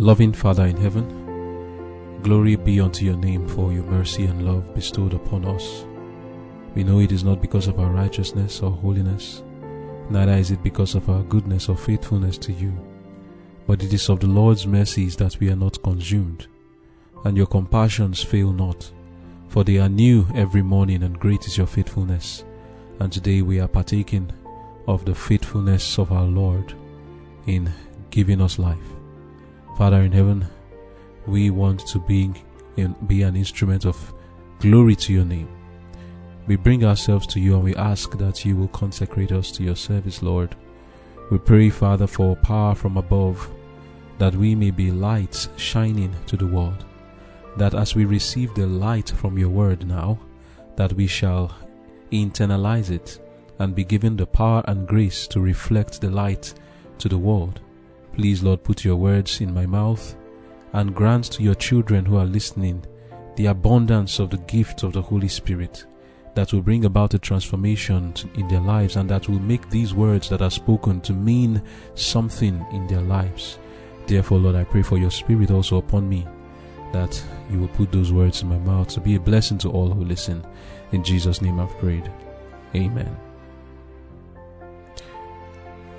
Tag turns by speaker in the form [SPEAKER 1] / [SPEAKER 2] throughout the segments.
[SPEAKER 1] Loving Father in heaven, glory be unto your name for your mercy and love bestowed upon us. We know it is not because of our righteousness or holiness, neither is it because of our goodness or faithfulness to you, but it is of the Lord's mercies that we are not consumed, and your compassions fail not, for they are new every morning, and great is your faithfulness. And today we are partaking of the faithfulness of our Lord in giving us life. Father in heaven, we want to be, be an instrument of glory to your name. We bring ourselves to you and we ask that you will consecrate us to your service, Lord. We pray, Father, for power from above, that we may be lights shining to the world. That as we receive the light from your word now, that we shall internalize it and be given the power and grace to reflect the light to the world. Please, Lord, put your words in my mouth and grant to your children who are listening the abundance of the gift of the Holy Spirit that will bring about a transformation in their lives and that will make these words that are spoken to mean something in their lives. Therefore, Lord, I pray for your Spirit also upon me that you will put those words in my mouth to be a blessing to all who listen. In Jesus' name I've prayed. Amen.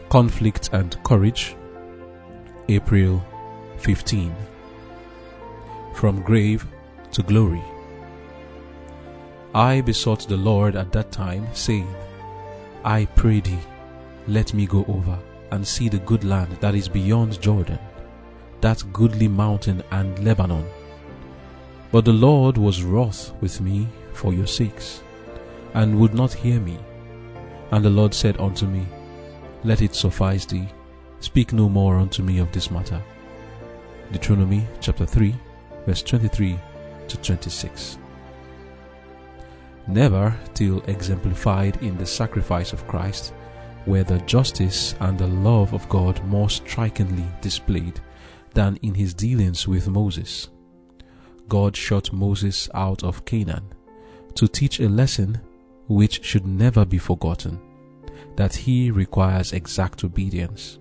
[SPEAKER 1] Conflict and Courage, April 15. From Grave to Glory. I besought the Lord at that time, saying, I pray thee, let me go over and see the good land that is beyond Jordan, that goodly mountain and Lebanon. But the Lord was wroth with me for your sakes, and would not hear me. And the Lord said unto me, Let it suffice thee, speak no more unto me of this matter. Deuteronomy chapter 3, verse 23 to 26. Never till exemplified in the sacrifice of Christ were the justice and the love of God more strikingly displayed than in his dealings with Moses. God shot Moses out of Canaan to teach a lesson which should never be forgotten that he requires exact obedience,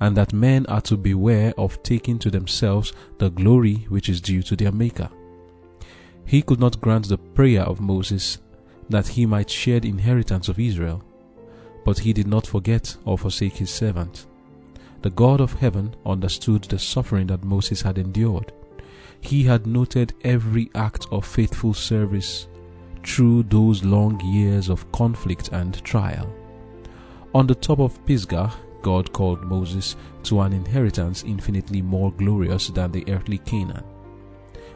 [SPEAKER 1] and that men are to beware of taking to themselves the glory which is due to their Maker. He could not grant the prayer of Moses that he might share the inheritance of Israel, but he did not forget or forsake his servant. The God of heaven understood the suffering that Moses had endured. He had noted every act of faithful service through those long years of conflict and trial. On the top of Pisgah, God called Moses to an inheritance infinitely more glorious than the earthly Canaan.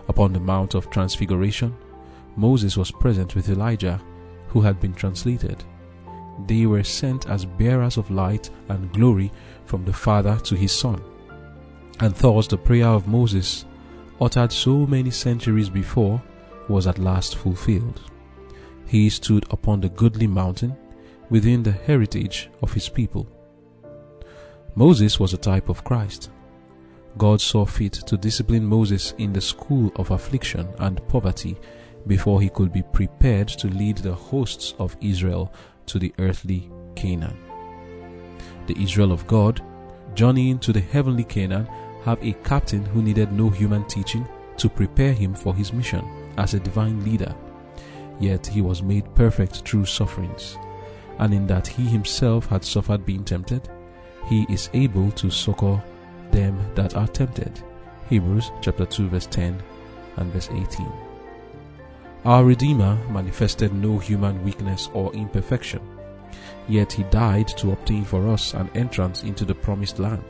[SPEAKER 1] Upon the Mount of Transfiguration, Moses was present with Elijah, who had been translated. They were sent as bearers of light and glory from the Father to his Son. And thus the prayer of Moses, uttered so many centuries before, was at last fulfilled. He stood upon the goodly mountain within the heritage of his people. Moses was a type of Christ. God saw fit to discipline Moses in the school of affliction and poverty before he could be prepared to lead the hosts of Israel to the earthly Canaan. The Israel of God, journeying to the heavenly Canaan, have a captain who needed no human teaching to prepare him for his mission as a divine leader. Yet he was made perfect through sufferings, and in that he himself had suffered being tempted, he is able to succor them that are tempted. Hebrews chapter 2 verse 10 and verse 18. Our Redeemer manifested no human weakness or imperfection, yet he died to obtain for us an entrance into the promised land.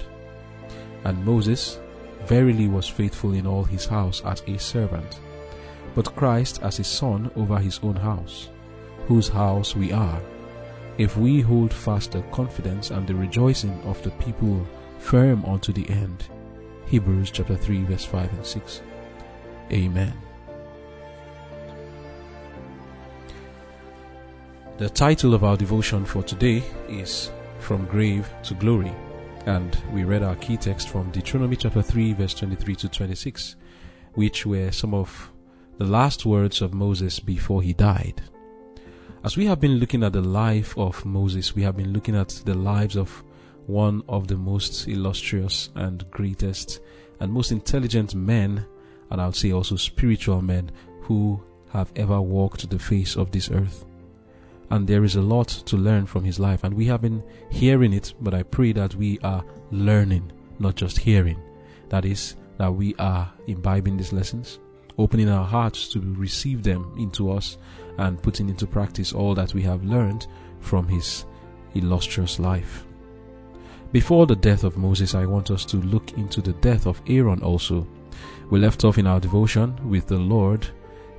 [SPEAKER 1] And Moses verily was faithful in all his house as a servant, but Christ as a son over his own house, whose house we are, if we hold fast the confidence and the rejoicing of the people firm unto the end. Hebrews chapter 3 verse 5 and 6. Amen. The title of our devotion for today is From Grave to Glory, and we read our key text from Deuteronomy chapter 3, verse 23 to 26, which were some of the last words of Moses before he died. As we have been looking at the life of Moses, we have been looking at the lives of one of the most illustrious and greatest and most intelligent men, and I would say also spiritual men, who have ever walked the face of this earth. And there is a lot to learn from his life, and we have been hearing it, but I pray that we are learning, not just hearing. That is, that we are imbibing these lessons, opening our hearts to receive them into us, and putting into practice all that we have learned from his illustrious life. Before the death of Moses, I want us to look into the death of Aaron also. We left off in our devotion with the Lord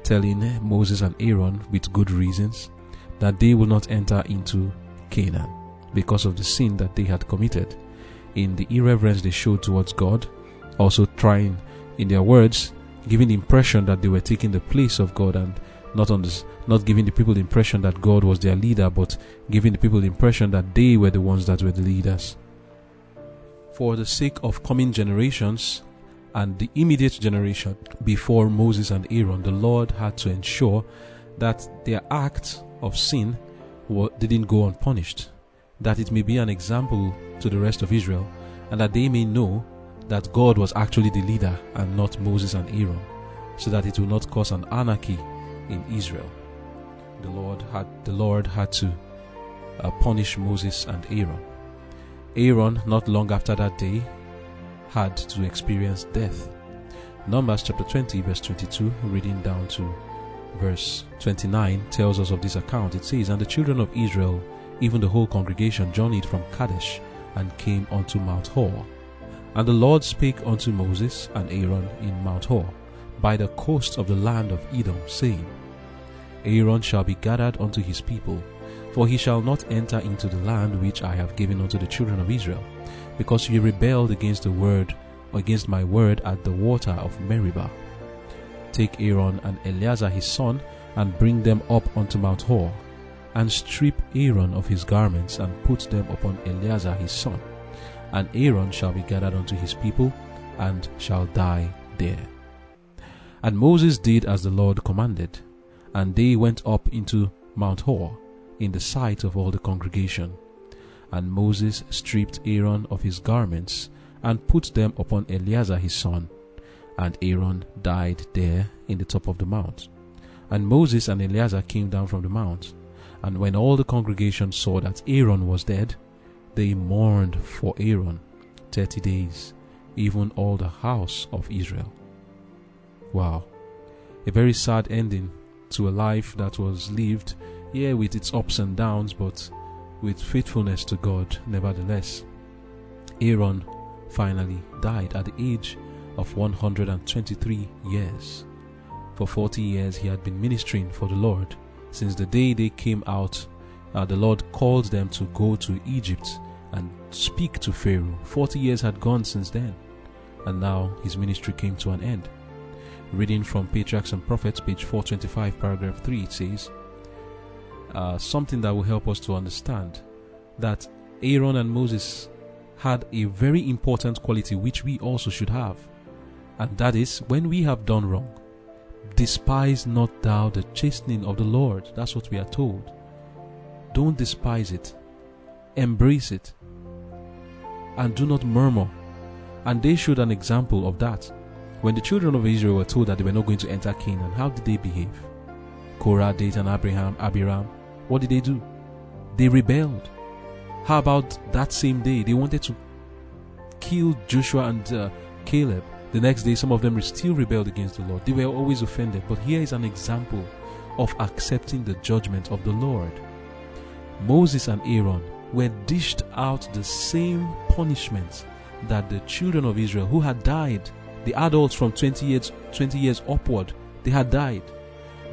[SPEAKER 1] telling Moses and Aaron, with good reasons, that they will not enter into Canaan because of the sin that they had committed. In the irreverence they showed towards God, also trying, in their words, giving the impression that they were taking the place of God and not on this, not giving the people the impression that God was their leader, but giving the people the impression that they were the ones that were the leaders. For the sake of coming generations and the immediate generation before Moses and Aaron, the Lord had to ensure that their act of sin didn't go unpunished, that it may be an example to the rest of Israel, and that they may know that God was actually the leader and not Moses and Aaron, so that it will not cause an anarchy in Israel. The Lord had the Lord had to uh, punish Moses and Aaron. Aaron, not long after that day, had to experience death. Numbers chapter 20, verse 22, reading down to verse 29, tells us of this account. It says, And the children of Israel, even the whole congregation, journeyed from Kadesh and came unto Mount Hor. And the Lord spake unto Moses and Aaron in Mount Hor, by the coast of the land of Edom, saying, Aaron shall be gathered unto his people, for he shall not enter into the land which I have given unto the children of Israel, because ye rebelled against the word, against my word at the water of Meribah. Take Aaron and Eleazar his son, and bring them up unto Mount Hor, and strip Aaron of his garments, and put them upon Eleazar his son. And Aaron shall be gathered unto his people, and shall die there. And Moses did as the Lord commanded, and they went up into Mount Hor in the sight of all the congregation. And Moses stripped Aaron of his garments and put them upon Eleazar his son. And Aaron died there in the top of the mount. And Moses and Eleazar came down from the mount. And when all the congregation saw that Aaron was dead, they mourned for Aaron thirty days, even all the house of Israel. Wow. A very sad ending to a life that was lived, yeah, with its ups and downs, but with faithfulness to God, nevertheless. Aaron finally died at the age of 123 years. For 40 years he had been ministering for the Lord. Since the day they came out, uh, the Lord called them to go to Egypt and speak to Pharaoh. 40 years had gone since then, and now his ministry came to an end. Reading from Patriarchs and Prophets, page 425, paragraph 3, it says uh, something that will help us to understand that Aaron and Moses had a very important quality which we also should have, and that is when we have done wrong, despise not thou the chastening of the Lord. That's what we are told. Don't despise it, embrace it, and do not murmur. And they showed an example of that when the children of Israel were told that they were not going to enter Canaan, how did they behave? Korah, Dathan, Abraham, Abiram, what did they do? They rebelled. How about that same day? They wanted to kill Joshua and uh, Caleb. The next day, some of them still rebelled against the Lord. They were always offended. But here is an example of accepting the judgment of the Lord. Moses and Aaron were dished out the same punishment that the children of Israel who had died the adults from 20 years 20 years upward they had died.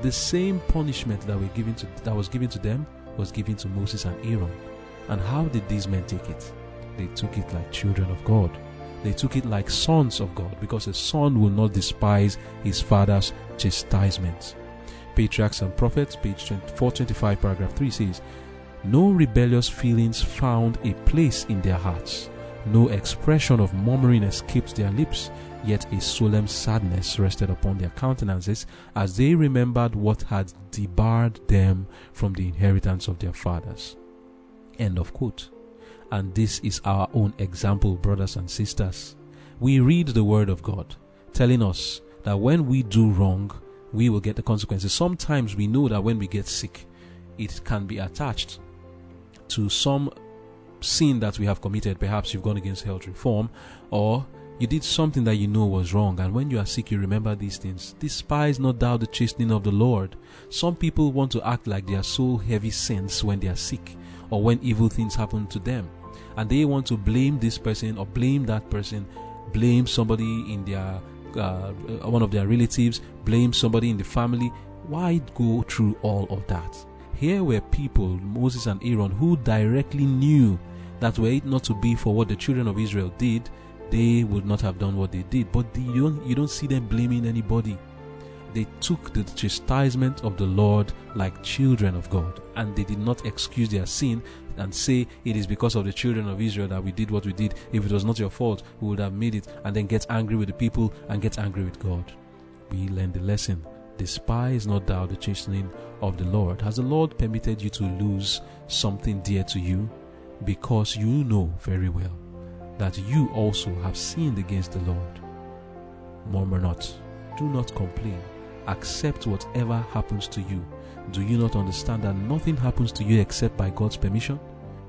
[SPEAKER 1] The same punishment that were given to that was given to them was given to Moses and Aaron. And how did these men take it? They took it like children of God. They took it like sons of God because a son will not despise his father's chastisement. Patriarchs and prophets page 425 paragraph 3 says no rebellious feelings found a place in their hearts no expression of murmuring escaped their lips Yet a solemn sadness rested upon their countenances as they remembered what had debarred them from the inheritance of their fathers. End of quote. And this is our own example, brothers and sisters. We read the Word of God telling us that when we do wrong, we will get the consequences. Sometimes we know that when we get sick, it can be attached to some sin that we have committed. Perhaps you've gone against health reform, or you did something that you know was wrong, and when you are sick, you remember these things. Despise not thou the chastening of the Lord. Some people want to act like they are so heavy sins when they are sick, or when evil things happen to them, and they want to blame this person or blame that person, blame somebody in their uh, one of their relatives, blame somebody in the family. Why go through all of that? Here were people, Moses and Aaron, who directly knew that were it not to be for what the children of Israel did, they would not have done what they did. But you don't, you don't see them blaming anybody. They took the chastisement of the Lord like children of God, and they did not excuse their sin and say it is because of the children of Israel that we did what we did. If it was not your fault, we would have made it, and then get angry with the people and get angry with God. We learned the lesson. Despise not thou the chastening of the Lord. Has the Lord permitted you to lose something dear to you? Because you know very well that you also have sinned against the Lord. Murmur not, do not complain, accept whatever happens to you. Do you not understand that nothing happens to you except by God's permission?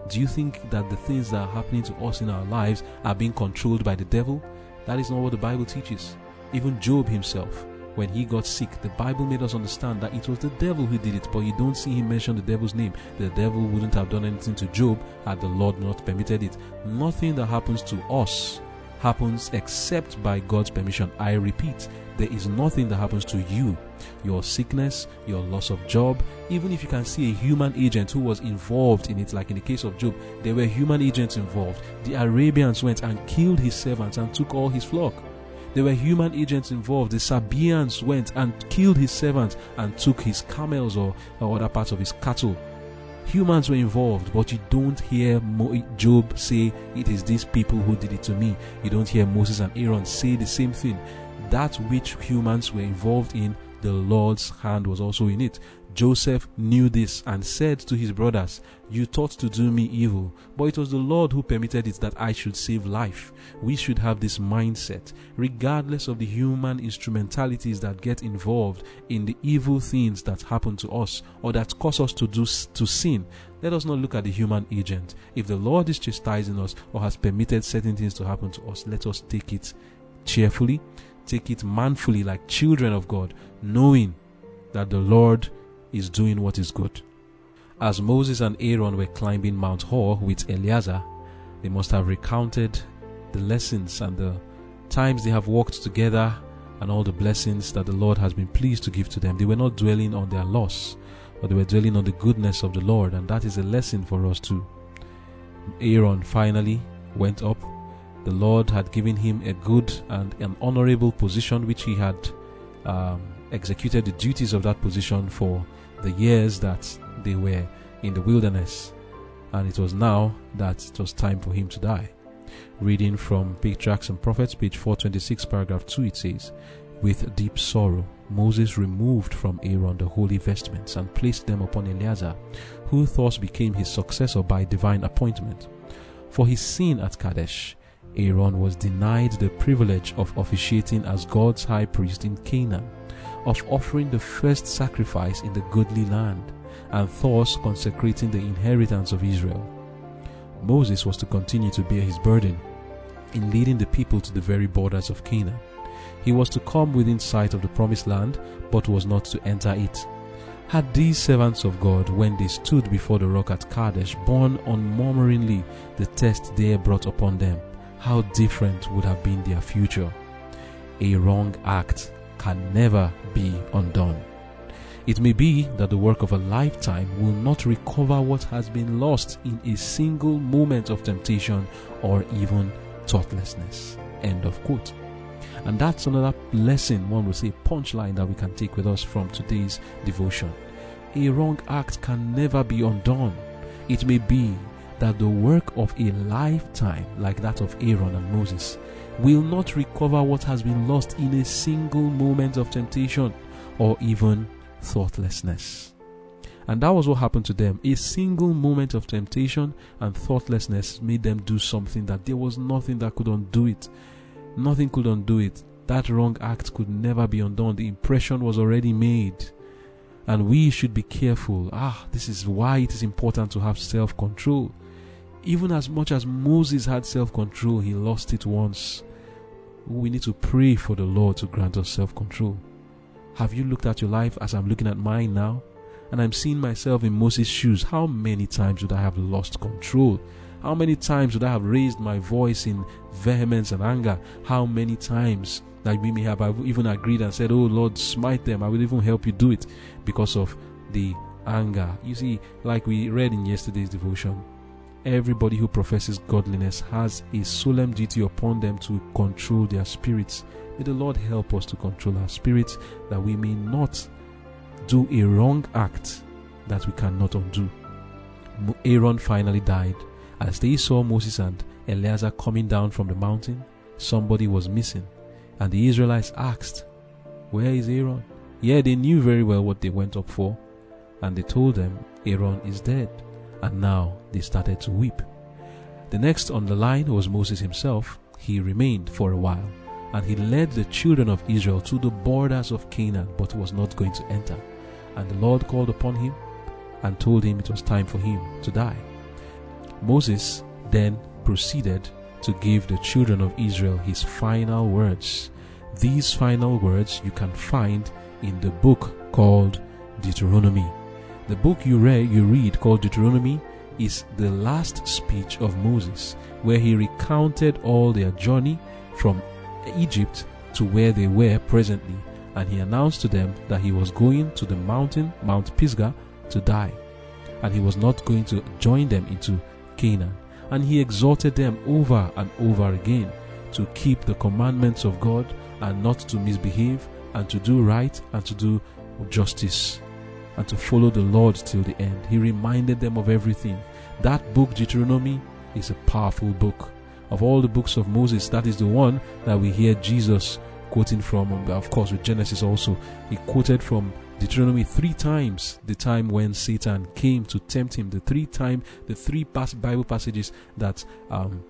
[SPEAKER 1] Do you think that the things that are happening to us in our lives are being controlled by the devil? That is not what the Bible teaches. Even Job himself, when he got sick, the Bible made us understand that it was the devil who did it, but you don't see him mention the devil's name. The devil wouldn't have done anything to Job had the Lord not permitted it. Nothing that happens to us happens except by God's permission. I repeat, there is nothing that happens to you. Your sickness, your loss of job, even if you can see a human agent who was involved in it, like in the case of Job, there were human agents involved. The Arabians went and killed his servants and took all his flock. There were human agents involved. The Sabaeans went and killed his servants and took his camels or, or other parts of his cattle. Humans were involved, but you don't hear Job say, It is these people who did it to me. You don't hear Moses and Aaron say the same thing. That which humans were involved in, the Lord's hand was also in it. Joseph knew this and said to his brothers, You thought to do me evil, but it was the Lord who permitted it that I should save life. We should have this mindset, regardless of the human instrumentalities that get involved in the evil things that happen to us or that cause us to do to sin. Let us not look at the human agent. If the Lord is chastising us or has permitted certain things to happen to us, let us take it cheerfully, take it manfully like children of God, knowing that the Lord is doing what is good. As Moses and Aaron were climbing Mount Hor with Eleazar, they must have recounted the lessons and the times they have walked together and all the blessings that the Lord has been pleased to give to them. They were not dwelling on their loss, but they were dwelling on the goodness of the Lord, and that is a lesson for us too. Aaron finally went up. The Lord had given him a good and an honorable position which he had um, executed the duties of that position for the years that they were in the wilderness, and it was now that it was time for him to die. Reading from Patriarchs and Prophets, page 426, paragraph 2, it says, With deep sorrow, Moses removed from Aaron the holy vestments and placed them upon Eleazar, who thus became his successor by divine appointment. For his sin at Kadesh, Aaron was denied the privilege of officiating as God's high priest in Canaan of offering the first sacrifice in the goodly land, and thus consecrating the inheritance of Israel. Moses was to continue to bear his burden in leading the people to the very borders of Canaan. He was to come within sight of the promised land, but was not to enter it. Had these servants of God, when they stood before the rock at Kadesh, borne unmurmuringly the test there brought upon them, how different would have been their future. A wrong act can never be undone. It may be that the work of a lifetime will not recover what has been lost in a single moment of temptation or even thoughtlessness. End of quote. And that's another lesson, one would say, punchline that we can take with us from today's devotion. A wrong act can never be undone. It may be that the work of a lifetime, like that of Aaron and Moses, will not recover what has been lost in a single moment of temptation or even thoughtlessness. And that was what happened to them. A single moment of temptation and thoughtlessness made them do something that there was nothing that could undo it. Nothing could undo it. That wrong act could never be undone. The impression was already made. And we should be careful. Ah, this is why it is important to have self control. Even as much as Moses had self control, he lost it once. We need to pray for the Lord to grant us self control. Have you looked at your life as I'm looking at mine now? And I'm seeing myself in Moses' shoes. How many times would I have lost control? How many times would I have raised my voice in vehemence and anger? How many times that we may have even agreed and said, Oh Lord, smite them. I will even help you do it because of the anger. You see, like we read in yesterday's devotion, everybody who professes godliness has a solemn duty upon them to control their spirits. May the Lord help us to control our spirits that we may not do a wrong act that we cannot undo. Aaron finally died as they saw Moses and Eleazar coming down from the mountain, somebody was missing. And the Israelites asked, Where is Aaron? Yeah, they knew very well what they went up for. And they told them, Aaron is dead. And now they started to weep. The next on the line was Moses himself. He remained for a while. And he led the children of Israel to the borders of Canaan, but was not going to enter. And the Lord called upon him and told him it was time for him to die. Moses then proceeded to give the children of Israel his final words. These final words you can find in the book called Deuteronomy. The book you read, you read called Deuteronomy is the last speech of Moses, where he recounted all their journey from Egypt to where they were presently, and he announced to them that he was going to the mountain, Mount Pisgah, to die, and he was not going to join them into Canaan. And he exhorted them over and over again to keep the commandments of God and not to misbehave and to do right and to do justice and to follow the Lord till the end. He reminded them of everything. That book, Deuteronomy, is a powerful book. Of all the books of Moses, that is the one that we hear Jesus quoting from, of course, with Genesis also. He quoted from Deuteronomy three times the time when Satan came to tempt him. The three time, the three Bible passages that um,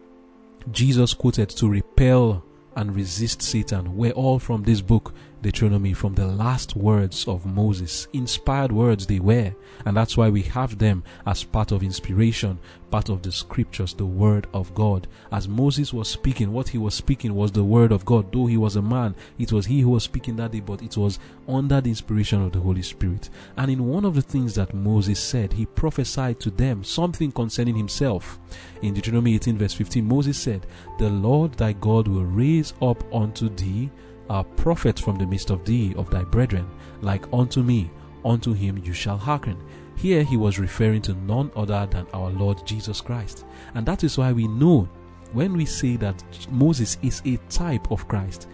[SPEAKER 1] Jesus quoted to repel and resist Satan were all from this book Deuteronomy from the last words of Moses. Inspired words they were, and that's why we have them as part of inspiration, part of the scriptures, the word of God. As Moses was speaking, what he was speaking was the word of God. Though he was a man, it was he who was speaking that day, but it was under the inspiration of the Holy Spirit. And in one of the things that Moses said, he prophesied to them something concerning himself. In Deuteronomy 18, verse 15, Moses said, The Lord thy God will raise up unto thee a prophet from the midst of thee, of thy brethren, like unto me, unto him you shall hearken. Here he was referring to none other than our Lord Jesus Christ. And that is why we know when we say that Moses is a type of Christ,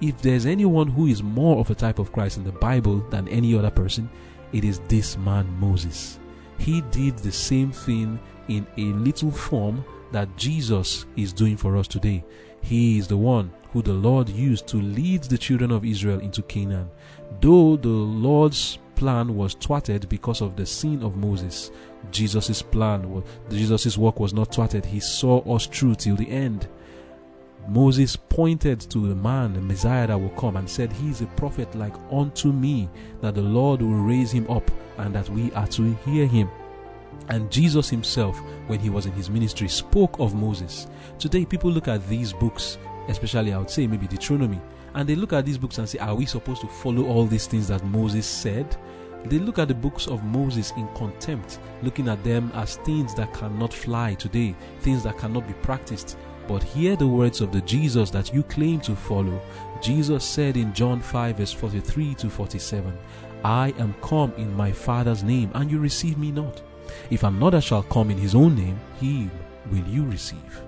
[SPEAKER 1] if there's anyone who is more of a type of Christ in the Bible than any other person, it is this man Moses. He did the same thing in a little form that Jesus is doing for us today. He is the one who the Lord used to lead the children of Israel into Canaan. Though the Lord's plan was thwarted because of the sin of Moses, Jesus' plan, Jesus' work was not thwarted. He saw us through till the end. Moses pointed to the man, the Messiah that will come, and said, He is a prophet like unto me, that the Lord will raise him up, and that we are to hear him. And Jesus himself, when he was in his ministry, spoke of Moses. Today, people look at these books especially I would say maybe Deuteronomy, and they look at these books and say, Are we supposed to follow all these things that Moses said? They look at the books of Moses in contempt, looking at them as things that cannot fly today, things that cannot be practiced. But hear the words of the Jesus that you claim to follow. Jesus said in John 5, verse 43 to 47, I am come in my Father's name, and you receive me not. If another shall come in his own name, him will you receive.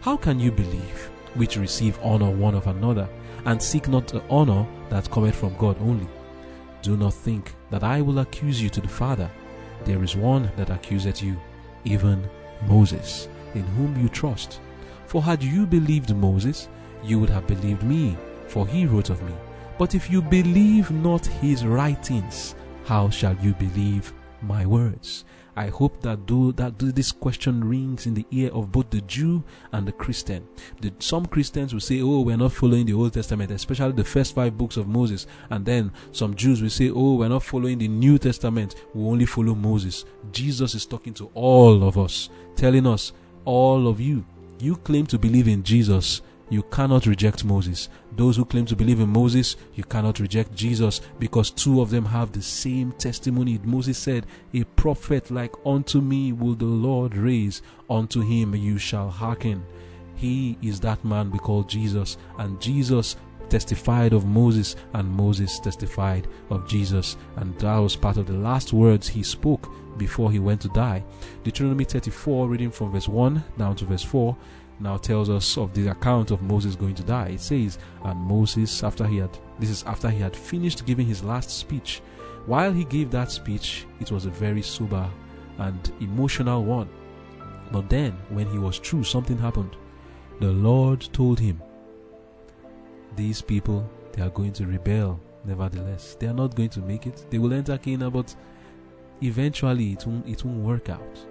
[SPEAKER 1] How can you believe which receive honor one of another, and seek not the honor that cometh from God only. Do not think that I will accuse you to the Father. There is one that accuseth you, even Moses, in whom you trust. For had you believed Moses, you would have believed me, for he wrote of me. But if you believe not his writings, how shall you believe my words. I hope that do that this question rings in the ear of both the Jew and the Christian. The, some Christians will say, "Oh, we're not following the Old Testament, especially the first five books of Moses," and then some Jews will say, "Oh, we're not following the New Testament. We only follow Moses." Jesus is talking to all of us, telling us, "All of you, you claim to believe in Jesus." You cannot reject Moses. Those who claim to believe in Moses, you cannot reject Jesus because two of them have the same testimony. Moses said, A prophet like unto me will the Lord raise, unto him you shall hearken. He is that man we call Jesus, and Jesus testified of Moses, and Moses testified of Jesus, and that was part of the last words he spoke before he went to die. Deuteronomy 34, reading from verse 1 down to verse 4 now tells us of the account of Moses going to die. It says, And Moses, after he had, this is after he had finished giving his last speech. While he gave that speech, it was a very sober and emotional one. But then, when he was through, something happened. The Lord told him, These people, they are going to rebel, nevertheless. They are not going to make it. They will enter Canaan, but eventually it won't, it won't work out.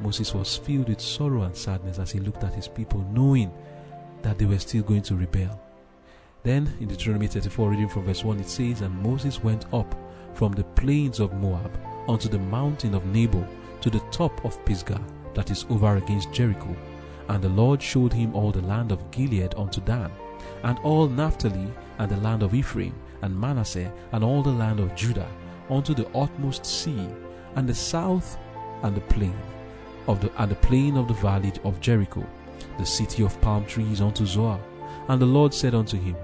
[SPEAKER 1] Moses was filled with sorrow and sadness as he looked at his people, knowing that they were still going to rebel. Then in Deuteronomy 34, reading from verse 1, it says, And Moses went up from the plains of Moab unto the mountain of Nebo to the top of Pisgah, that is over against Jericho. And the Lord showed him all the land of Gilead unto Dan, and all Naphtali, and the land of Ephraim, and Manasseh, and all the land of Judah, unto the utmost sea, and the south, and the plain of the and the plain of the valley of Jericho, the city of palm trees unto Zoar. And the Lord said unto him,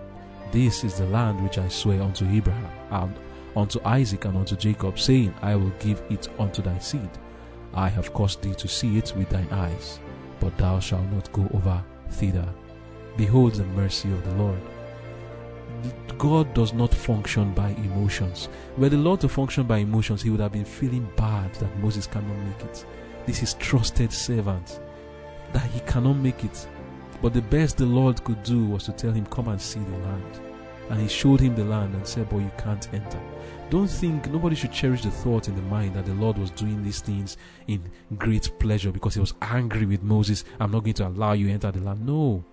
[SPEAKER 1] This is the land which I swear unto Abraham, and unto Isaac, and unto Jacob, saying, I will give it unto thy seed. I have caused thee to see it with thine eyes, but thou shalt not go over thither. Behold the mercy of the Lord. God does not function by emotions. Were the Lord to function by emotions, he would have been feeling bad that Moses cannot make it this is trusted servant that he cannot make it. But the best the Lord could do was to tell him, Come and see the land. And he showed him the land and said, But you can't enter. Don't think nobody should cherish the thought in the mind that the Lord was doing these things in great pleasure because he was angry with Moses. I'm not going to allow you enter the land. No.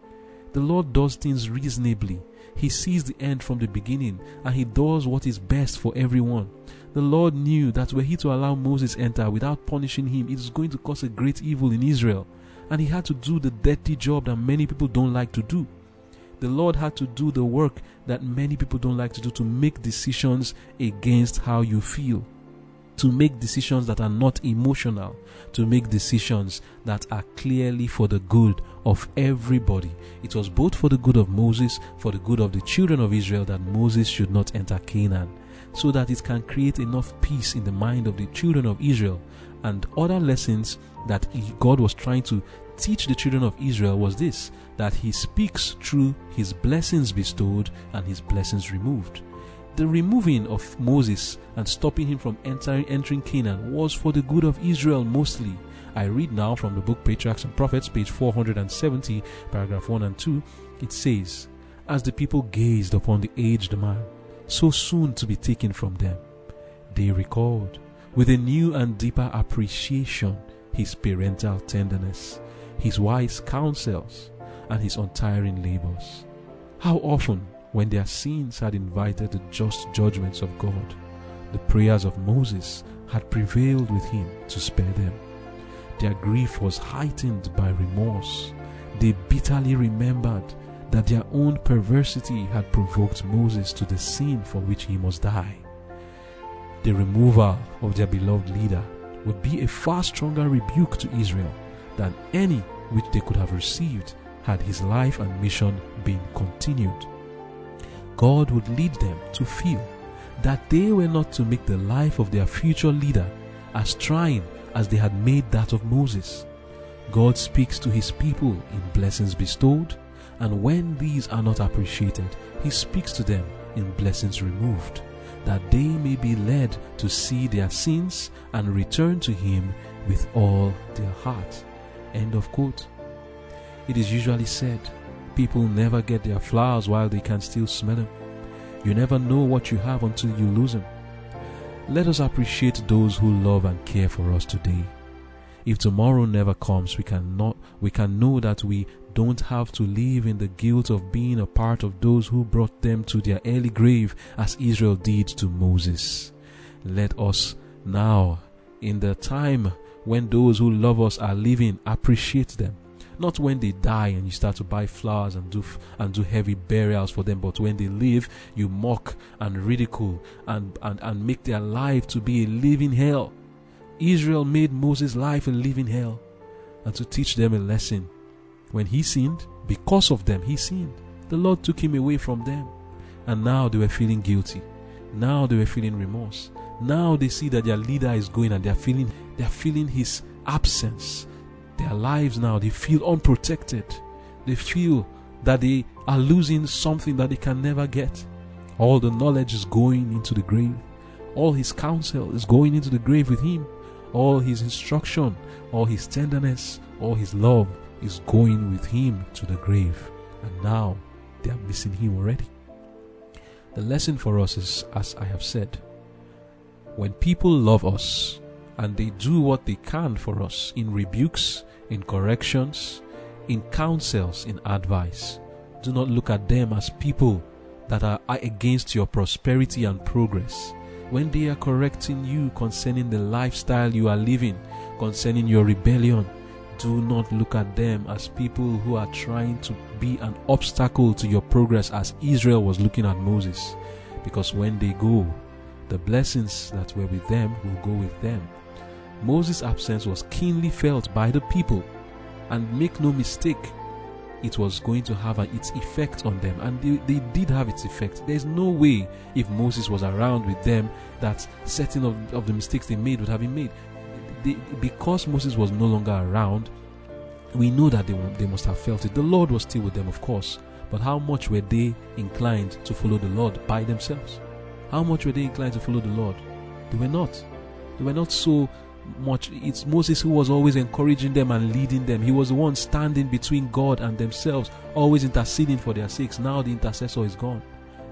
[SPEAKER 1] The Lord does things reasonably. He sees the end from the beginning and he does what is best for everyone. The Lord knew that were he to allow Moses enter without punishing him, it was going to cause a great evil in Israel. And he had to do the dirty job that many people don't like to do. The Lord had to do the work that many people don't like to do to make decisions against how you feel to make decisions that are not emotional, to make decisions that are clearly for the good of everybody. It was both for the good of Moses, for the good of the children of Israel, that Moses should not enter Canaan so that it can create enough peace in the mind of the children of Israel. And other lessons that God was trying to teach the children of Israel was this that He speaks through His blessings bestowed and His blessings removed. The removing of Moses and stopping him from entering, entering Canaan was for the good of Israel mostly. I read now from the book Patriarchs and Prophets, page 470, paragraph 1 and 2. It says, As the people gazed upon the aged man, so soon to be taken from them. They recalled with a new and deeper appreciation his parental tenderness, his wise counsels, and his untiring labors. How often, when their sins had invited the just judgments of God, the prayers of Moses had prevailed with him to spare them. Their grief was heightened by remorse. They bitterly remembered that their own perversity had provoked Moses to the sin for which he must die. The removal of their beloved leader would be a far stronger rebuke to Israel than any which they could have received had his life and mission been continued. God would lead them to feel that they were not to make the life of their future leader as trying as they had made that of Moses. God speaks to his people in blessings bestowed and when these are not appreciated, He speaks to them in blessings removed, that they may be led to see their sins and return to Him with all their heart. End of quote. It is usually said, people never get their flowers while they can still smell them. You never know what you have until you lose them. Let us appreciate those who love and care for us today. If tomorrow never comes, we can not we can know that we don't have to live in the guilt of being a part of those who brought them to their early grave as Israel did to Moses. Let us now, in the time when those who love us are living, appreciate them. Not when they die and you start to buy flowers and do and do heavy burials for them, but when they live, you mock and ridicule and, and, and make their life to be a living hell. Israel made Moses' life a living hell and to teach them a lesson. When he sinned, because of them, he sinned. The Lord took him away from them. And now they were feeling guilty. Now they were feeling remorse. Now they see that their leader is going and they're feeling they're feeling his absence. Their lives now they feel unprotected. They feel that they are losing something that they can never get. All the knowledge is going into the grave. All his counsel is going into the grave with him. All his instruction, all his tenderness, all his love is going with him to the grave. And now they are missing him already. The lesson for us is, as I have said, when people love us and they do what they can for us in rebukes, in corrections, in counsels, in advice, do not look at them as people that are against your prosperity and progress. When they are correcting you concerning the lifestyle you are living, concerning your rebellion, do not look at them as people who are trying to be an obstacle to your progress as Israel was looking at Moses. Because when they go, the blessings that were with them will go with them. Moses' absence was keenly felt by the people, and make no mistake, it was going to have its effect on them, and they, they did have its effect. There's no way, if Moses was around with them, that certain of, of the mistakes they made would have been made. They, because Moses was no longer around, we know that they, they must have felt it. The Lord was still with them, of course, but how much were they inclined to follow the Lord by themselves? How much were they inclined to follow the Lord? They were not. They were not so much. It's Moses who was always encouraging them and leading them. He was the one standing between God and themselves, always interceding for their sakes. Now the intercessor is gone.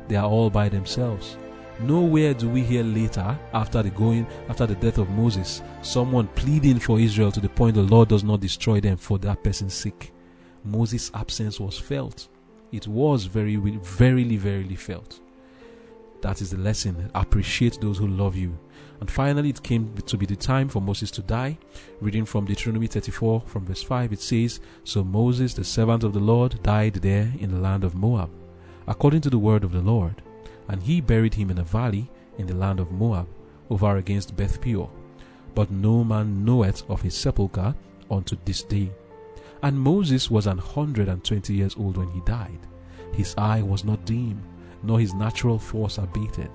[SPEAKER 1] They are all by themselves. Nowhere do we hear later, after the going, after the death of Moses, someone pleading for Israel to the point the Lord does not destroy them for that person's sake. Moses' absence was felt. It was very, verily, verily felt. That is the lesson. Appreciate those who love you. And finally, it came to be the time for Moses to die. Reading from Deuteronomy 34, from verse 5, it says So Moses, the servant of the Lord, died there in the land of Moab, according to the word of the Lord. And he buried him in a valley in the land of Moab, over against Beth Peor. But no man knoweth of his sepulchre unto this day. And Moses was an hundred and twenty years old when he died. His eye was not dim nor his natural force abated.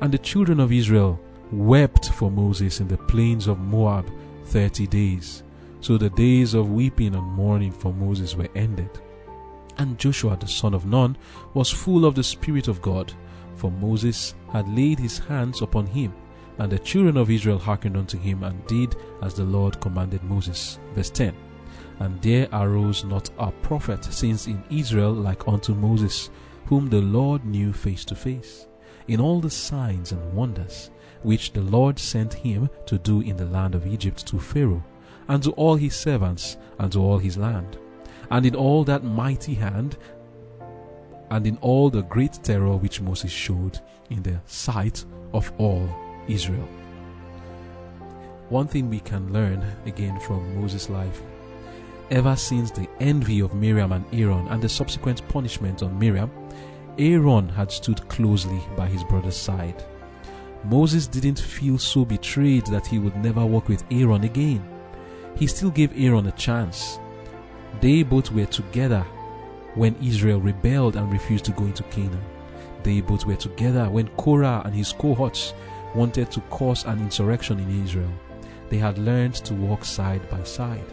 [SPEAKER 1] And the children of Israel wept for Moses in the plains of Moab thirty days. So the days of weeping and mourning for Moses were ended. And Joshua the son of Nun was full of the Spirit of God, for Moses had laid his hands upon him. And the children of Israel hearkened unto him and did as the Lord commanded Moses. Verse 10 And there arose not a prophet since in Israel like unto Moses, whom the Lord knew face to face, in all the signs and wonders which the Lord sent him to do in the land of Egypt to Pharaoh, and to all his servants, and to all his land, and in all that mighty hand, and in all the great terror which Moses showed in the sight of all Israel. One thing we can learn again from Moses' life ever since the envy of Miriam and Aaron and the subsequent punishment on Miriam, Aaron had stood closely by his brother's side. Moses didn't feel so betrayed that he would never work with Aaron again. He still gave Aaron a chance. They both were together when Israel rebelled and refused to go into Canaan. They both were together when Korah and his cohorts wanted to cause an insurrection in Israel. They had learned to walk side by side.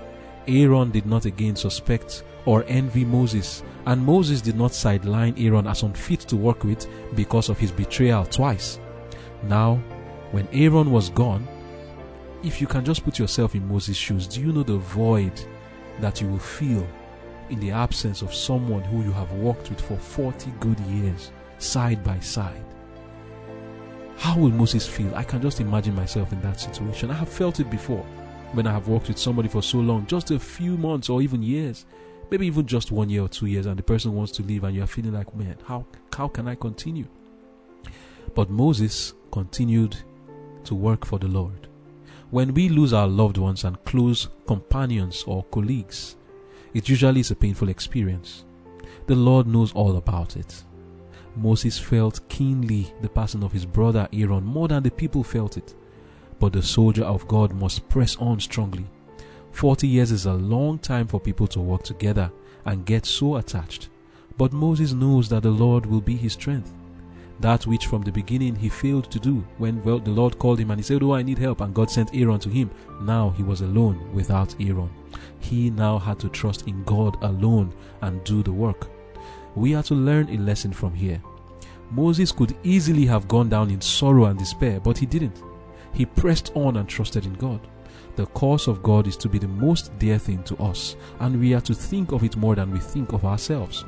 [SPEAKER 1] Aaron did not again suspect or envy Moses, and Moses did not sideline Aaron as unfit to work with because of his betrayal twice. Now, when Aaron was gone, if you can just put yourself in Moses' shoes, do you know the void that you will feel in the absence of someone who you have worked with for 40 good years, side by side? How will Moses feel? I can just imagine myself in that situation. I have felt it before when I have worked with somebody for so long, just a few months or even years, maybe even just one year or two years, and the person wants to leave, and you are feeling like, man, how how can I continue? But Moses continued to work for the Lord. When we lose our loved ones and close companions or colleagues, it usually is a painful experience. The Lord knows all about it. Moses felt keenly the passing of his brother Aaron more than the people felt it. But the soldier of God must press on strongly. Forty years is a long time for people to work together and get so attached. But Moses knows that the Lord will be his strength. That which from the beginning he failed to do when well, the Lord called him and he said, Oh, I need help, and God sent Aaron to him. Now he was alone without Aaron. He now had to trust in God alone and do the work. We are to learn a lesson from here. Moses could easily have gone down in sorrow and despair, but he didn't. He pressed on and trusted in God. The cause of God is to be the most dear thing to us, and we are to think of it more than we think of ourselves.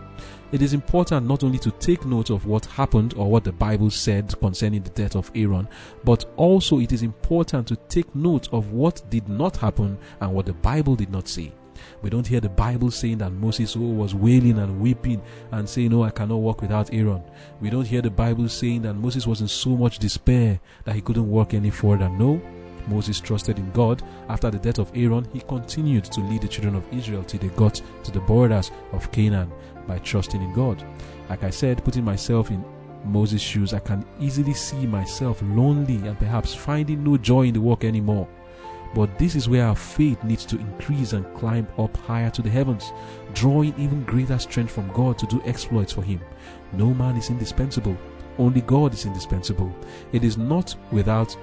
[SPEAKER 1] It is important not only to take note of what happened or what the Bible said concerning the death of Aaron, but also it is important to take note of what did not happen and what the Bible did not say. We don't hear the Bible saying that Moses oh, was wailing and weeping and saying, No, I cannot walk without Aaron. We don't hear the Bible saying that Moses was in so much despair that he couldn't walk any further. No, Moses trusted in God. After the death of Aaron, he continued to lead the children of Israel till they got to the borders of Canaan by trusting in God. Like I said, putting myself in Moses' shoes, I can easily see myself lonely and perhaps finding no joy in the work anymore. But this is where our faith needs to increase and climb up higher to the heavens, drawing even greater strength from God to do exploits for Him. No man is indispensable, only God is indispensable. It is not without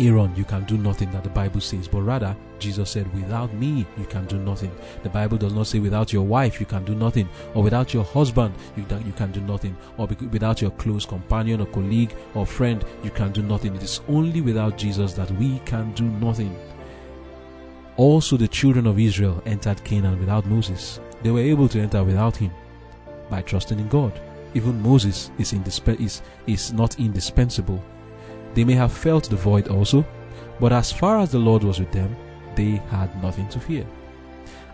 [SPEAKER 1] Aaron, you can do nothing that the Bible says, but rather Jesus said, Without me, you can do nothing. The Bible does not say, Without your wife, you can do nothing, or without your husband, you, can do nothing, or without your close companion or colleague or friend, you can do nothing. It is only without Jesus that we can do nothing. Also, the children of Israel entered Canaan without Moses. They were able to enter without him by trusting in God. Even Moses is, is, is not indispensable they may have felt the void also, but as far as the Lord was with them, they had nothing to fear.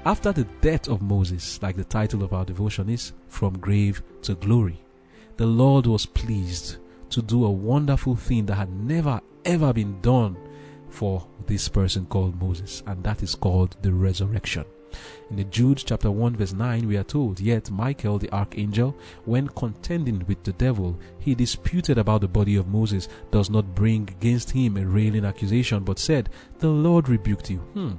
[SPEAKER 1] After the death of Moses, like the title of our devotion is, From Grave to Glory, the Lord was pleased to do a wonderful thing that had never ever been done for this person called Moses, and that is called the resurrection. In the Jude chapter 1 verse 9 we are told, Yet Michael the archangel, when contending with the devil, he disputed about the body of Moses, does not bring against him a railing accusation, but said, The Lord rebuked you. Hmm.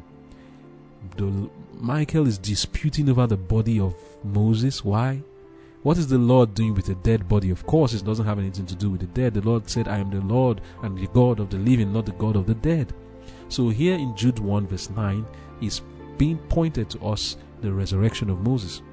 [SPEAKER 1] The, Michael is disputing over the body of Moses. Why? What is the Lord doing with a dead body? Of course, it doesn't have anything to do with the dead. The Lord said, I am the Lord and the God of the living, not the God of the dead. So here in Jude 1 verse 9 is being pointed to us the resurrection of Moses.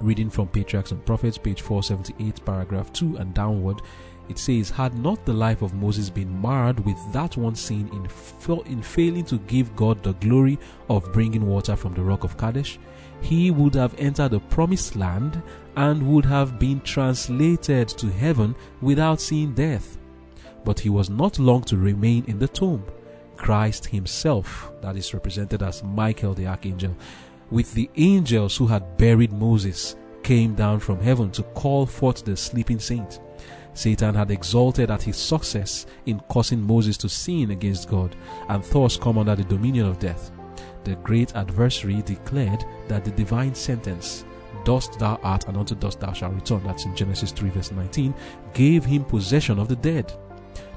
[SPEAKER 1] Reading from Patriarchs and Prophets, page 478, paragraph 2 and downward, it says, Had not the life of Moses been marred with that one sin in, fa- in failing to give God the glory of bringing water from the rock of Kadesh, he would have entered the promised land and would have been translated to heaven without seeing death. But he was not long to remain in the tomb Christ himself, that is represented as Michael the archangel, with the angels who had buried Moses, came down from heaven to call forth the sleeping saint. Satan had exulted at his success in causing Moses to sin against God and thus come under the dominion of death. The great adversary declared that the divine sentence, Dust thou art, and unto dust thou shalt return, that's in Genesis 3, verse 19, gave him possession of the dead.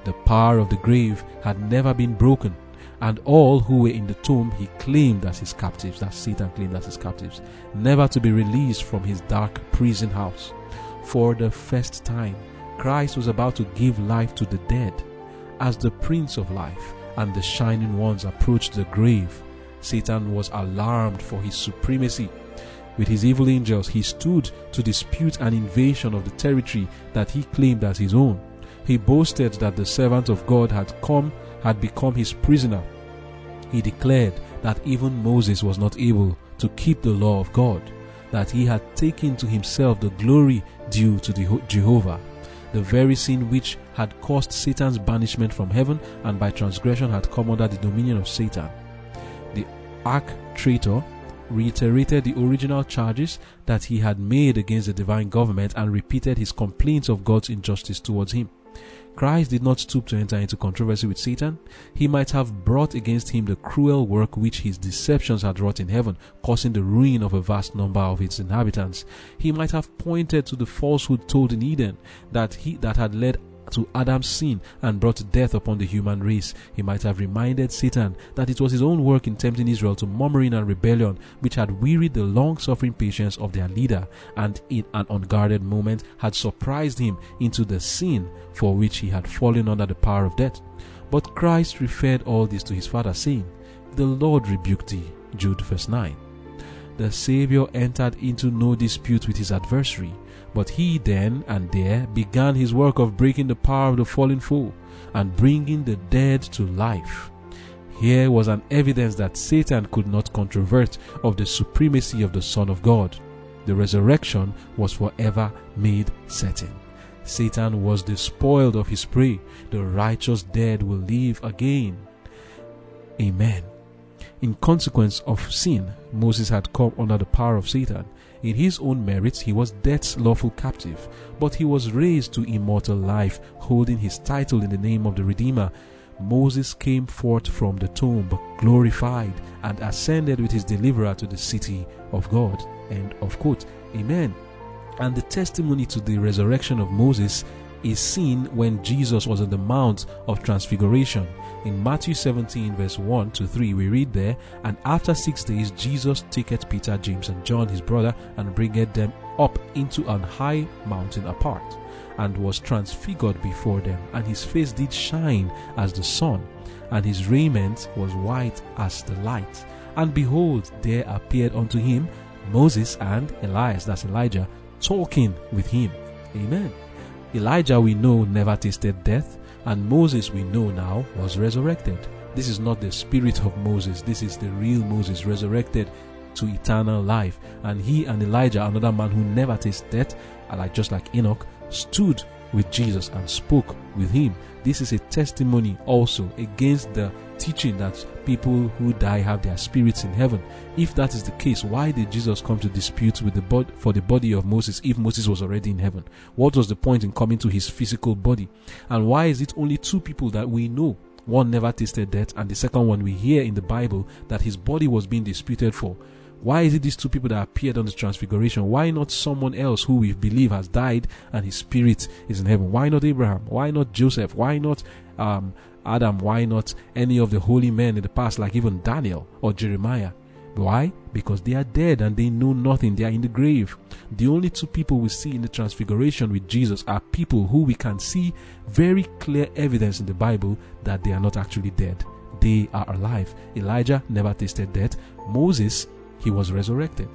[SPEAKER 1] The power of the grave had never been broken, and all who were in the tomb he claimed as his captives, that Satan claimed as his captives, never to be released from his dark prison house. For the first time, Christ was about to give life to the dead. As the Prince of Life and the Shining Ones approached the grave, Satan was alarmed for his supremacy. With his evil angels, he stood to dispute an invasion of the territory that he claimed as his own. He boasted that the servant of God had come, had become his prisoner. He declared that even Moses was not able to keep the law of God, that he had taken to himself the glory due to Jehovah, the very sin which had caused Satan's banishment from heaven and by transgression had come under the dominion of Satan. The arch traitor reiterated the original charges that he had made against the divine government and repeated his complaints of God's injustice towards him. Christ did not stoop to enter into controversy with Satan. He might have brought against him the cruel work which his deceptions had wrought in heaven, causing the ruin of a vast number of its inhabitants. He might have pointed to the falsehood told in Eden that he that had led to Adam's sin and brought death upon the human race. He might have reminded Satan that it was his own work in tempting Israel to murmuring and rebellion which had wearied the long suffering patience of their leader and in an unguarded moment had surprised him into the sin for which he had fallen under the power of death. But Christ referred all this to his Father, saying, The Lord rebuked thee. Jude verse 9. The Savior entered into no dispute with his adversary but he then and there began his work of breaking the power of the fallen foe and bringing the dead to life. Here was an evidence that Satan could not controvert of the supremacy of the Son of God. The resurrection was forever made certain. Satan was despoiled of his prey. The righteous dead will live again. Amen. In consequence of sin, Moses had come under the power of Satan. In his own merits, he was death's lawful captive, but he was raised to immortal life, holding his title in the name of the Redeemer. Moses came forth from the tomb, glorified, and ascended with his deliverer to the city of God. End of quote. Amen. And the testimony to the resurrection of Moses is seen when Jesus was on the Mount of Transfiguration. In Matthew 17, verse 1 to 3, we read there, And after six days, Jesus taketh Peter, James, and John his brother, and bringeth them up into an high mountain apart, and was transfigured before them, and his face did shine as the sun, and his raiment was white as the light. And behold, there appeared unto him Moses and Elias, that's Elijah, talking with him. Amen. Elijah, we know, never tasted death and Moses, we know now, was resurrected. This is not the spirit of Moses, this is the real Moses resurrected to eternal life. And he and Elijah, another man who never tasted death, like just like Enoch, stood with Jesus and spoke with him. This is a testimony also against the teaching that people who die have their spirits in heaven. If that is the case, why did Jesus come to dispute with the bod- for the body of Moses if Moses was already in heaven? What was the point in coming to his physical body? And why is it only two people that we know? One never tasted death, and the second one we hear in the Bible that his body was being disputed for. Why is it these two people that appeared on the transfiguration? Why not someone else who we believe has died and his spirit is in heaven? Why not Abraham? Why not Joseph? Why not um, Adam, why not any of the holy men in the past, like even Daniel or Jeremiah? Why? Because they are dead and they know nothing. They are in the grave. The only two people we see in the transfiguration with Jesus are people who we can see very clear evidence in the Bible that they are not actually dead. They are alive. Elijah never tasted death. Moses, he was resurrected.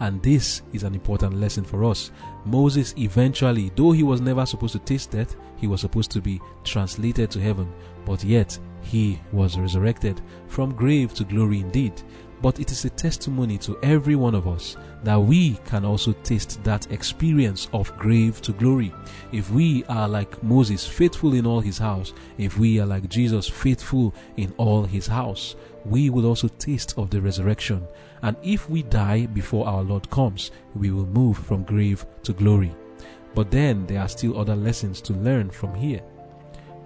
[SPEAKER 1] And this is an important lesson for us. Moses eventually, though he was never supposed to taste death, he was supposed to be translated to heaven, but yet he was resurrected from grave to glory indeed. But it is a testimony to every one of us that we can also taste that experience of grave to glory. If we are like Moses, faithful in all his house, if we are like Jesus, faithful in all his house, we will also taste of the resurrection. And if we die before our Lord comes, we will move from grave to glory. But then there are still other lessons to learn from here.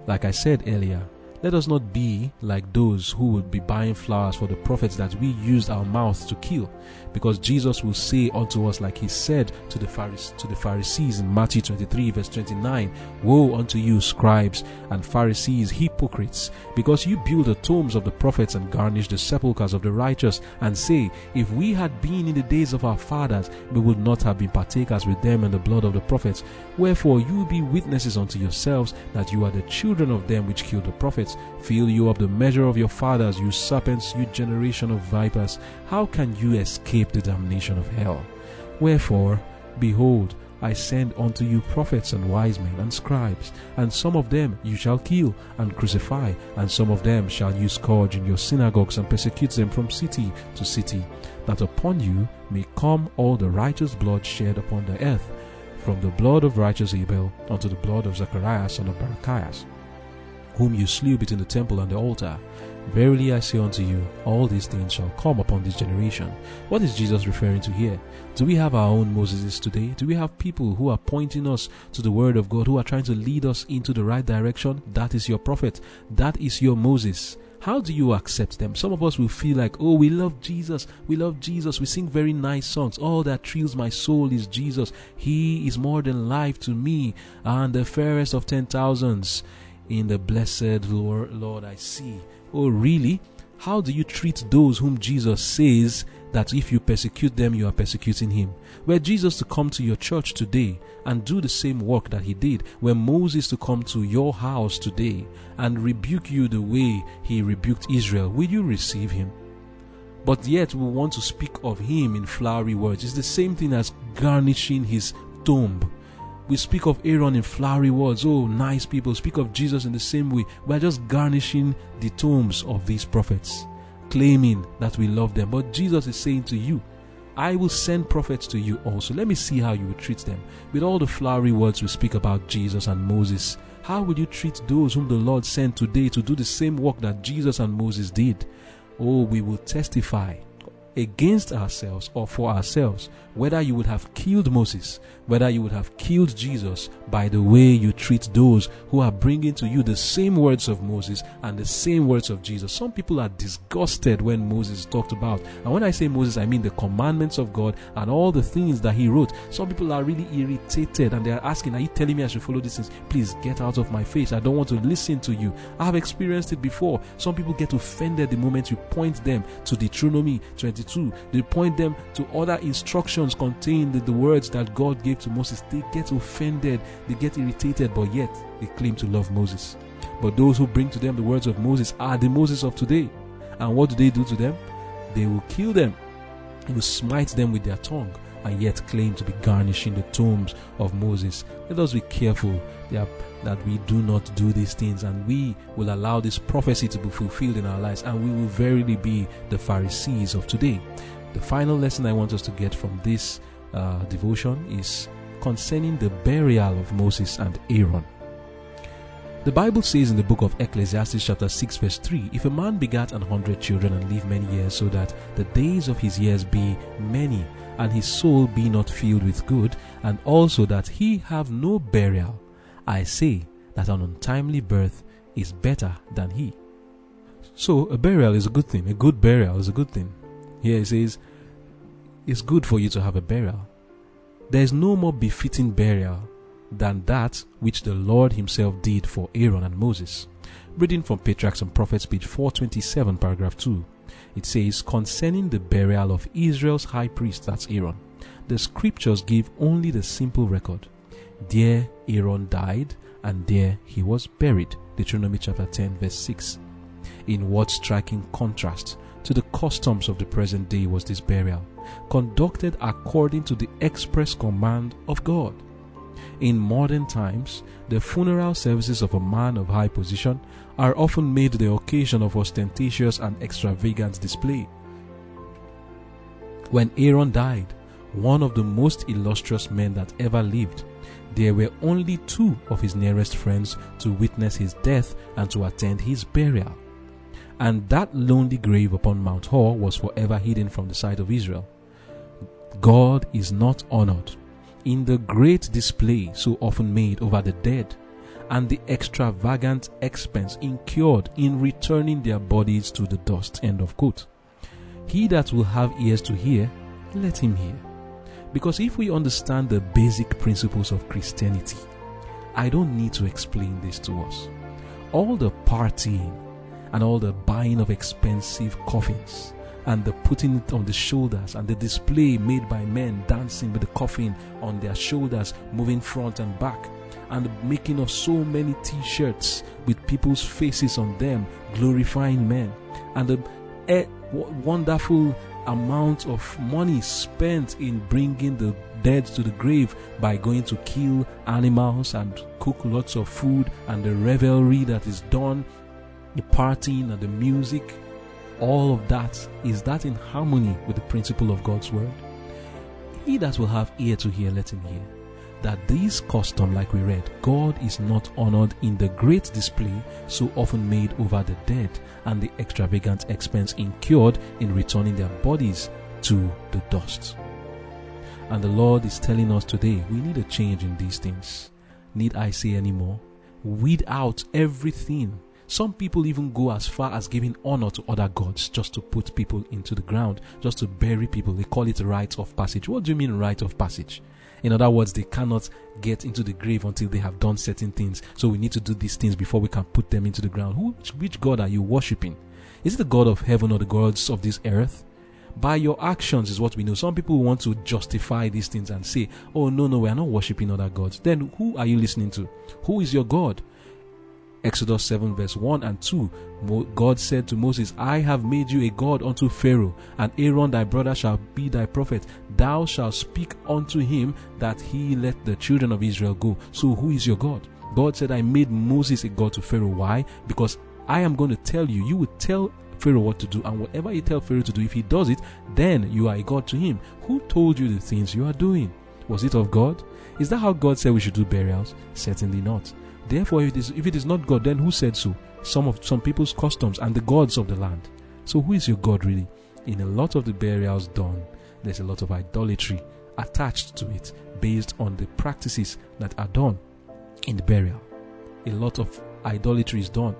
[SPEAKER 1] Like I said earlier, let us not be like those who would be buying flowers for the prophets that we used our mouths to kill, because Jesus will say unto us, like he said to the, Pharisees, to the Pharisees in Matthew 23, verse 29, Woe unto you, scribes and Pharisees, hypocrites, because you build the tombs of the prophets and garnish the sepulchres of the righteous, and say, If we had been in the days of our fathers, we would not have been partakers with them in the blood of the prophets. Wherefore you be witnesses unto yourselves that you are the children of them which killed the prophets. Fill you up the measure of your fathers, you serpents, you generation of vipers. How can you escape the damnation of hell? Wherefore, behold, I send unto you prophets and wise men and scribes, and some of them you shall kill and crucify, and some of them shall you scourge in your synagogues and persecute them from city to city, that upon you may come all the righteous blood shed upon the earth, from the blood of righteous Abel unto the blood of Zechariah son of Barachias, whom you slew between the temple and the altar. Verily I say unto you, all these things shall come upon this generation. What is Jesus referring to here? Do we have our own Moses today? Do we have people who are pointing us to the Word of God, who are trying to lead us into the right direction? That is your prophet. That is your Moses. How do you accept them? Some of us will feel like, oh, we love Jesus. We love Jesus. We sing very nice songs. All that thrills my soul is Jesus. He is more than life to me and the fairest of ten thousands. In the blessed Lord I see. Oh, really? How do you treat those whom Jesus says that if you persecute them, you are persecuting him? Were Jesus to come to your church today and do the same work that he did, were Moses to come to your house today and rebuke you the way he rebuked Israel, will you receive him? But yet we want to speak of him in flowery words. It's the same thing as garnishing his tomb we speak of Aaron in flowery words. Oh, nice people. Speak of Jesus in the same way. We're just garnishing the tombs of these prophets, claiming that we love them. But Jesus is saying to you, I will send prophets to you also. Let me see how you will treat them. With all the flowery words we speak about Jesus and Moses, how will you treat those whom the Lord sent today to do the same work that Jesus and Moses did? Oh, we will testify against ourselves or for ourselves, whether you would have killed Moses, whether you would have killed Jesus by the way you treat those who are bringing to you the same words of Moses and the same words of Jesus. Some people are disgusted when Moses talked about, and when I say Moses, I mean the commandments of God and all the things that he wrote. Some people are really irritated and they are asking, Are you telling me I should follow these things? Please get out of my face. I don't want to listen to you. I have experienced it before. Some people get offended the moment you point them to Deuteronomy 22. They point them to other instructions contained in the words that God gave to Moses. They get offended, they get irritated, but yet they claim to love Moses. But those who bring to them the words of Moses are the Moses of today. And what do they do to them? They will kill them, they will smite them with their tongue, and yet claim to be garnishing the tombs of Moses. Let us be careful that we do not do these things, and we will allow this prophecy to be fulfilled in our lives, and we will verily be the Pharisees of today. The final lesson I want us to get from this uh, devotion is concerning the burial of Moses and Aaron. The Bible says in the book of Ecclesiastes, chapter 6, verse 3 If a man begat an hundred children and live many years, so that the days of his years be many, and his soul be not filled with good, and also that he have no burial, I say that an untimely birth is better than he. So, a burial is a good thing. A good burial is a good thing. Here it says, It's good for you to have a burial. There is no more befitting burial than that which the Lord Himself did for Aaron and Moses. Reading from Patriarchs and Prophets, page 427, paragraph 2, it says, Concerning the burial of Israel's high priest, that's Aaron, the scriptures give only the simple record. There Aaron died, and there he was buried. Deuteronomy chapter 10, verse 6. In what striking contrast to the customs of the present day was this burial, conducted according to the express command of God. In modern times, the funeral services of a man of high position are often made the occasion of ostentatious and extravagant display. When Aaron died, one of the most illustrious men that ever lived, there were only two of his nearest friends to witness his death and to attend his burial and that lonely grave upon Mount Hor was forever hidden from the sight of Israel. God is not honored in the great display so often made over the dead and the extravagant expense incurred in returning their bodies to the dust. End of quote. He that will have ears to hear, let him hear. Because if we understand the basic principles of Christianity, I don't need to explain this to us. All the partying, and all the buying of expensive coffins and the putting it on the shoulders and the display made by men dancing with the coffin on their shoulders, moving front and back, and the making of so many t shirts with people's faces on them, glorifying men, and the eh, wonderful amount of money spent in bringing the dead to the grave by going to kill animals and cook lots of food and the revelry that is done the partying and the music, all of that, is that in harmony with the principle of God's word? He that will have ear to hear, let him hear. That this custom, like we read, God is not honored in the great display so often made over the dead and the extravagant expense incurred in returning their bodies to the dust. And the Lord is telling us today we need a change in these things. Need I say any more? Weed out everything some people even go as far as giving honor to other gods just to put people into the ground, just to bury people. They call it rite of passage. What do you mean, rite of passage? In other words, they cannot get into the grave until they have done certain things. So we need to do these things before we can put them into the ground. Which God are you worshipping? Is it the God of heaven or the gods of this earth? By your actions is what we know. Some people want to justify these things and say, oh, no, no, we are not worshipping other gods. Then who are you listening to? Who is your God? Exodus 7, verse 1 and 2, God said to Moses, I have made you a God unto Pharaoh, and Aaron thy brother shall be thy prophet. Thou shalt speak unto him that he let the children of Israel go. So, who is your God? God said, I made Moses a God to Pharaoh. Why? Because I am going to tell you, you will tell Pharaoh what to do, and whatever you tell Pharaoh to do, if he does it, then you are a God to him. Who told you the things you are doing? Was it of God? Is that how God said we should do burials? Certainly not. Therefore, if it, is, if it is not God, then who said so? Some of some people's customs and the gods of the land. So who is your God really? In a lot of the burials done, there's a lot of idolatry attached to it based on the practices that are done in the burial. A lot of idolatry is done.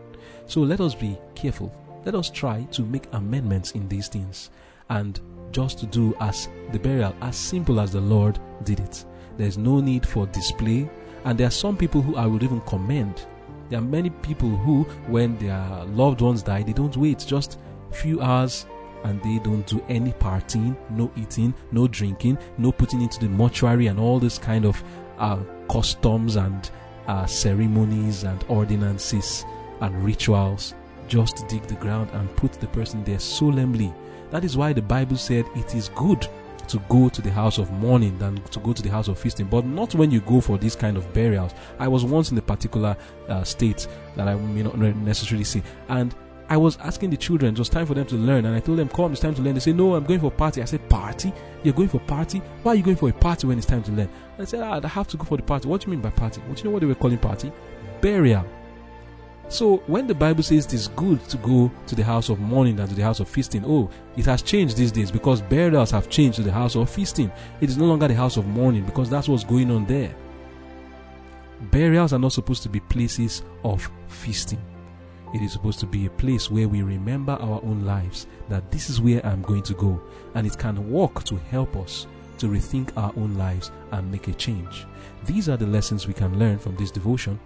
[SPEAKER 1] So let us be careful. Let us try to make amendments in these things and just to do as the burial as simple as the Lord did it. There's no need for display and there are some people who I would even commend. There are many people who, when their loved ones die, they don't wait just few hours and they don't do any partying, no eating, no drinking, no putting into the mortuary and all this kind of uh, customs and uh, ceremonies and ordinances and rituals. Just dig the ground and put the person there solemnly. That is why the Bible said it is good to go to the house of mourning than to go to the house of feasting. But not when you go for this kind of burials. I was once in a particular uh, state that I may not necessarily see, and I was asking the children, it was time for them to learn, and I told them, "Come, it's time to learn." They say, "No, I'm going for a party." I said, "Party? You're going for a party? Why are you going for a party when it's time to learn?" I said, ah, "I have to go for the party." What do you mean by party? What do you know what they were calling party? Burial. So when the Bible says it is good to go to the house of mourning than to the house of feasting, oh, it has changed these days because burials have changed to the house of feasting. It is no longer the house of mourning because that's what's going on there. Burials are not supposed to be places of feasting. It is supposed to be a place where we remember our own lives that this is where I'm going to go, and it can work to help us to rethink our own lives and make a change. These are the lessons we can learn from this devotion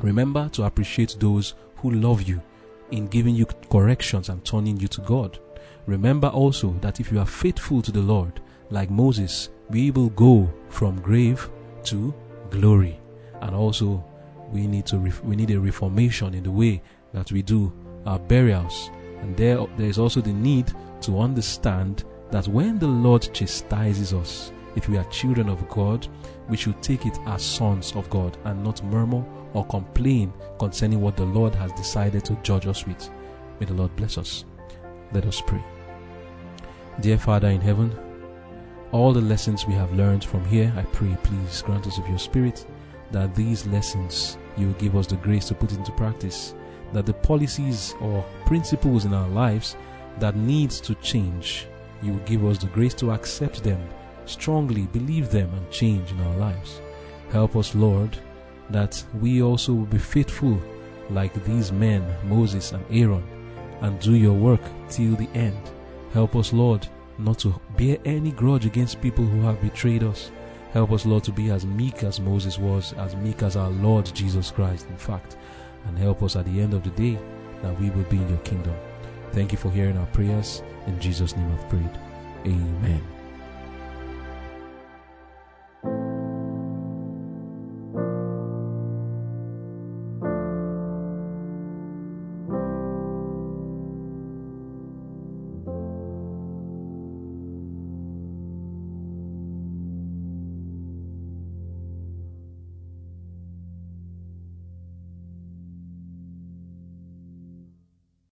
[SPEAKER 1] Remember to appreciate those who love you in giving you corrections and turning you to God. Remember also that if you are faithful to the Lord, like Moses, we will go from grave to glory. And also, we need to we need a reformation in the way that we do our burials. And there there is also the need to understand that when the Lord chastises us, if we are children of God, we should take it as sons of God and not murmur or complain concerning what the Lord has decided to judge us with. May the Lord bless us. Let us pray. Dear Father in heaven, all the lessons we have learned from here, I pray, please grant us of your Spirit that these lessons you will give us the grace to put into practice, that the policies or principles in our lives that needs to change, you will give us the grace to accept them strongly, believe them, and change in our lives. Help us, Lord, that we also will be faithful like these men, Moses and Aaron, and do your work till the end. Help us, Lord, not to bear any grudge against people who have betrayed us. Help us, Lord, to be as meek as Moses was, as meek as our Lord Jesus Christ, in fact. And help us at the end of the day that we will be in your kingdom. Thank you for hearing our prayers. In Jesus' name I've prayed. Amen.